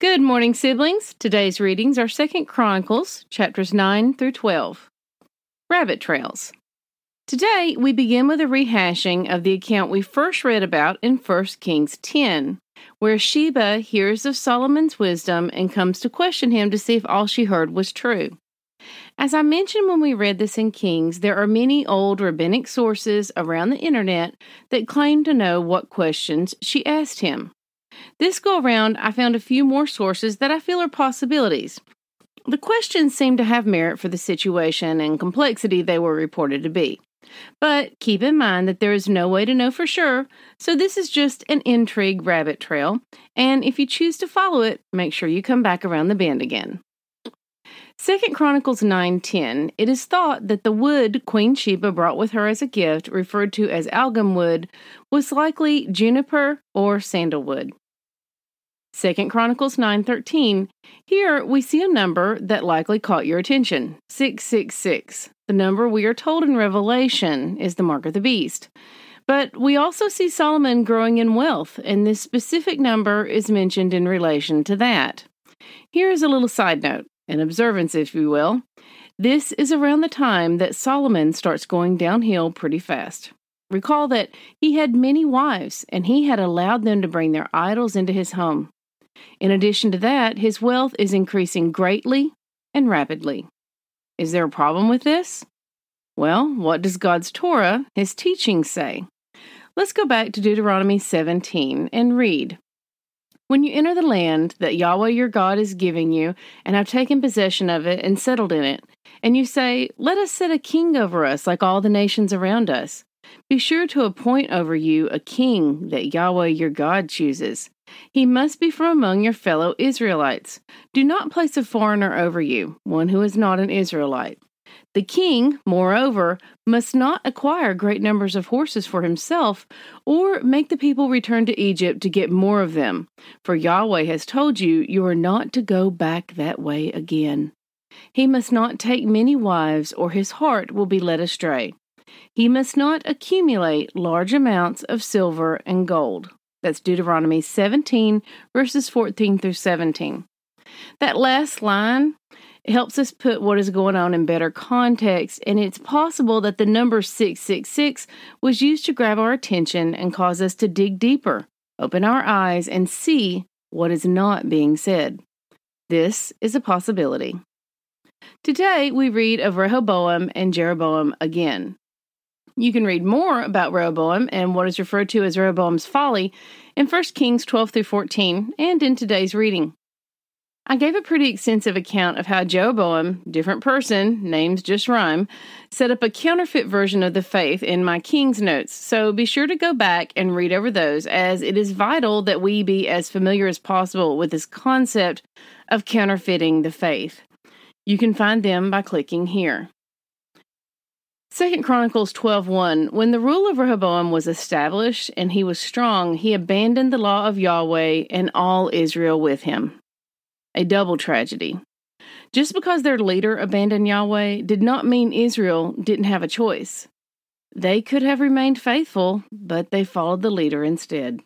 Good morning, siblings. Today's readings are Second Chronicles, chapters 9 through 12. Rabbit Trails. Today, we begin with a rehashing of the account we first read about in 1 Kings 10, where Sheba hears of Solomon's wisdom and comes to question him to see if all she heard was true. As I mentioned when we read this in Kings, there are many old rabbinic sources around the internet that claim to know what questions she asked him. This go around, I found a few more sources that I feel are possibilities. The questions seem to have merit for the situation and complexity they were reported to be. But keep in mind that there is no way to know for sure, so this is just an intrigue rabbit trail, and if you choose to follow it, make sure you come back around the bend again. Second Chronicles 9:10 It is thought that the wood Queen Sheba brought with her as a gift, referred to as algum wood, was likely juniper or sandalwood. Second Chronicles 9:13. Here we see a number that likely caught your attention. 666. The number we are told in Revelation is the mark of the beast. But we also see Solomon growing in wealth, and this specific number is mentioned in relation to that. Here is a little side note, an observance, if you will. This is around the time that Solomon starts going downhill pretty fast. Recall that he had many wives, and he had allowed them to bring their idols into his home. In addition to that, his wealth is increasing greatly and rapidly. Is there a problem with this? Well, what does God's Torah, his teachings, say? Let's go back to Deuteronomy 17 and read. When you enter the land that Yahweh your God is giving you, and have taken possession of it and settled in it, and you say, Let us set a king over us like all the nations around us, be sure to appoint over you a king that Yahweh your God chooses. He must be from among your fellow Israelites. Do not place a foreigner over you, one who is not an Israelite. The king, moreover, must not acquire great numbers of horses for himself, or make the people return to Egypt to get more of them, for Yahweh has told you you are not to go back that way again. He must not take many wives, or his heart will be led astray. He must not accumulate large amounts of silver and gold. That's Deuteronomy 17, verses 14 through 17. That last line helps us put what is going on in better context, and it's possible that the number 666 was used to grab our attention and cause us to dig deeper, open our eyes, and see what is not being said. This is a possibility. Today, we read of Rehoboam and Jeroboam again. You can read more about Rehoboam and what is referred to as Rehoboam's folly in 1 Kings 12 through 14 and in today's reading. I gave a pretty extensive account of how Jeroboam, different person, names just rhyme, set up a counterfeit version of the faith in my King's notes, so be sure to go back and read over those, as it is vital that we be as familiar as possible with this concept of counterfeiting the faith. You can find them by clicking here. Second Chronicles 12:1 When the rule of Rehoboam was established and he was strong, he abandoned the law of Yahweh and all Israel with him. A double tragedy. Just because their leader abandoned Yahweh did not mean Israel didn't have a choice. They could have remained faithful, but they followed the leader instead.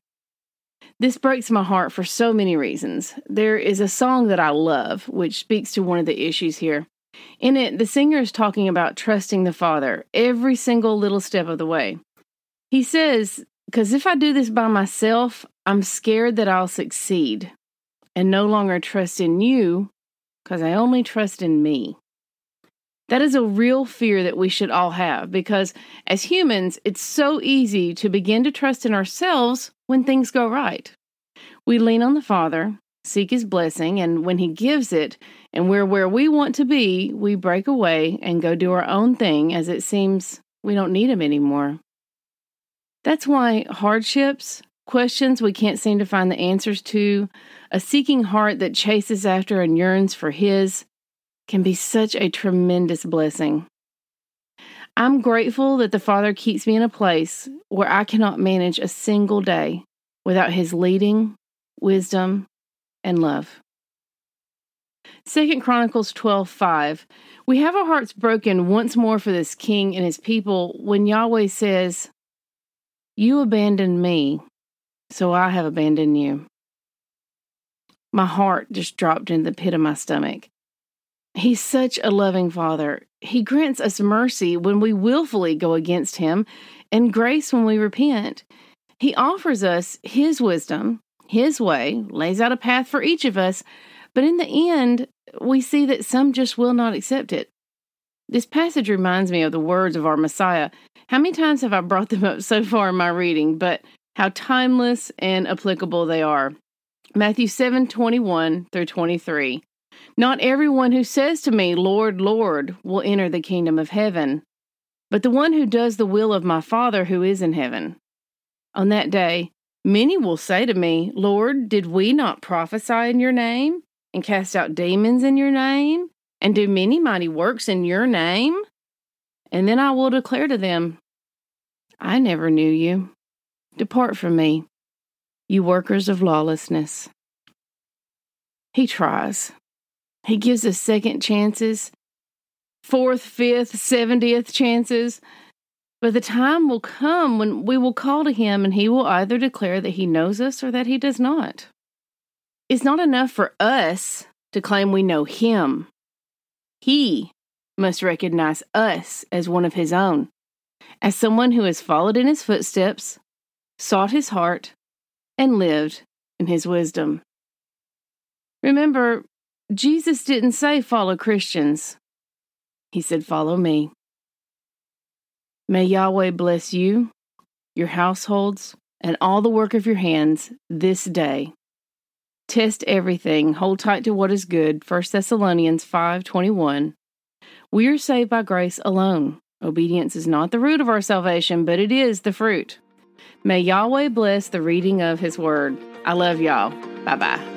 This breaks my heart for so many reasons. There is a song that I love, which speaks to one of the issues here. In it, the singer is talking about trusting the Father every single little step of the way. He says, Because if I do this by myself, I'm scared that I'll succeed and no longer trust in you because I only trust in me. That is a real fear that we should all have because as humans, it's so easy to begin to trust in ourselves when things go right. We lean on the Father, seek His blessing, and when He gives it, and we're where we want to be, we break away and go do our own thing as it seems we don't need Him anymore. That's why hardships, questions we can't seem to find the answers to, a seeking heart that chases after and yearns for His, can be such a tremendous blessing. I'm grateful that the Father keeps me in a place where I cannot manage a single day without His leading, wisdom, and love. Second Chronicles 12:5 We have our hearts broken once more for this king and his people when Yahweh says, "You abandoned me, so I have abandoned you." My heart just dropped in the pit of my stomach. He's such a loving father. He grants us mercy when we willfully go against him and grace when we repent. He offers us his wisdom, his way, lays out a path for each of us, but in the end, we see that some just will not accept it. This passage reminds me of the words of our Messiah. How many times have I brought them up so far in my reading, but how timeless and applicable they are. Matthew 7 21 through 23. Not everyone who says to me, Lord, Lord, will enter the kingdom of heaven, but the one who does the will of my Father who is in heaven. On that day, many will say to me, Lord, did we not prophesy in your name, and cast out demons in your name, and do many mighty works in your name? And then I will declare to them, I never knew you. Depart from me, you workers of lawlessness. He tries. He gives us second chances, fourth, fifth, seventieth chances. But the time will come when we will call to him and he will either declare that he knows us or that he does not. It's not enough for us to claim we know him. He must recognize us as one of his own, as someone who has followed in his footsteps, sought his heart, and lived in his wisdom. Remember, Jesus didn't say follow Christians, he said follow me. May Yahweh bless you, your households, and all the work of your hands this day. Test everything, hold tight to what is good. 1 Thessalonians 5:21. We are saved by grace alone. Obedience is not the root of our salvation, but it is the fruit. May Yahweh bless the reading of his word. I love y'all. Bye bye.